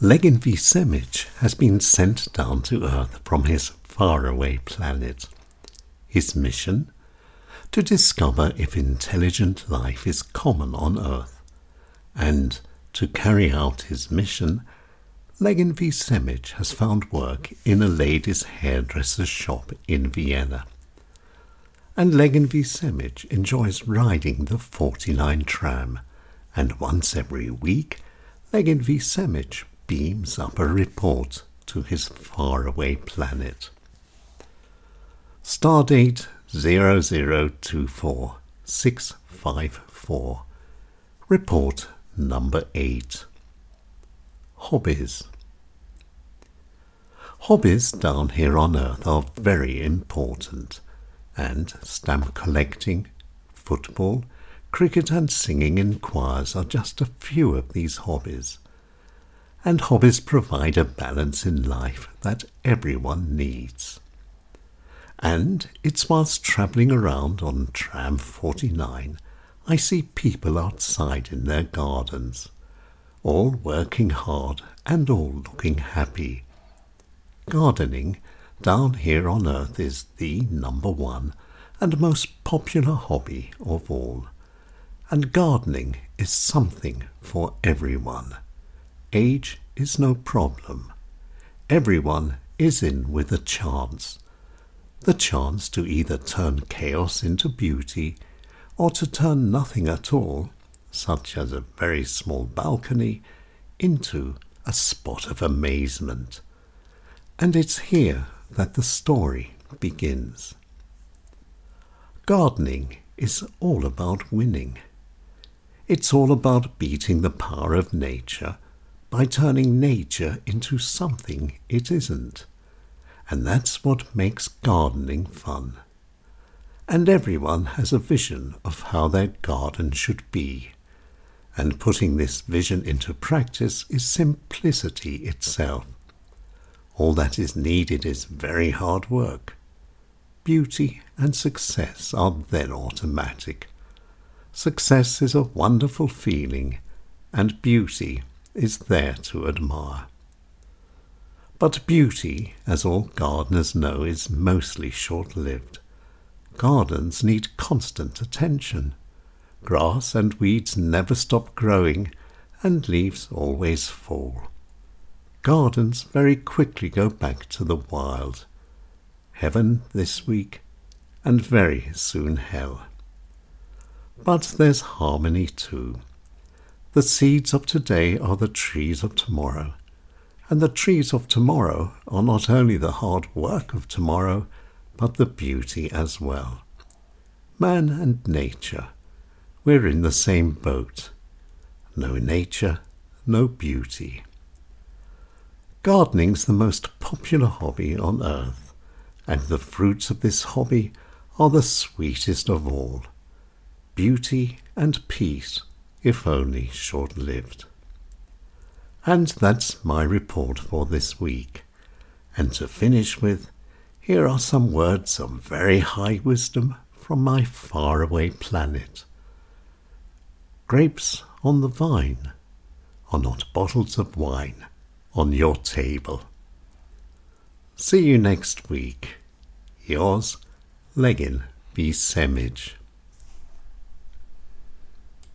Legin V. Semaj has been sent down to Earth from his faraway planet. His mission? To discover if intelligent life is common on Earth. And to carry out his mission, Legin V. Semaj has found work in a ladies' hairdresser's shop in Vienna. And Legin V. Semaj enjoys riding the 49 tram, and once every week, Legin V. Semaj beams up a report to his faraway planet. Stardate 0024654. Report number 8. Hobbies. Hobbies down here on Earth are very important, and stamp collecting, football, cricket, and singing in choirs are just a few of these hobbies and hobbies provide a balance in life that everyone needs. And it's whilst travelling around on tram 49 I see people outside in their gardens, all working hard and all looking happy. Gardening down here on earth is the number one and most popular hobby of all, and gardening is something for everyone. Age is no problem. Everyone is in with a chance. The chance to either turn chaos into beauty or to turn nothing at all, such as a very small balcony, into a spot of amazement. And it's here that the story begins. Gardening is all about winning. It's all about beating the power of nature by turning nature into something it isn't. And that's what makes gardening fun. And everyone has a vision of how their garden should be. And putting this vision into practice is simplicity itself. All that is needed is very hard work. Beauty and success are then automatic. Success is a wonderful feeling, and beauty is there to admire. But beauty, as all gardeners know, is mostly short lived. Gardens need constant attention. Grass and weeds never stop growing, and leaves always fall. Gardens very quickly go back to the wild. Heaven this week, and very soon hell. But there's harmony too. The seeds of today are the trees of tomorrow, and the trees of tomorrow are not only the hard work of tomorrow, but the beauty as well. Man and nature, we're in the same boat. No nature, no beauty. Gardening's the most popular hobby on earth, and the fruits of this hobby are the sweetest of all. Beauty and peace if only short lived. And that's my report for this week. And to finish with, here are some words of very high wisdom from my faraway planet. Grapes on the vine are not bottles of wine on your table. See you next week. Yours, Legin V. Semaj.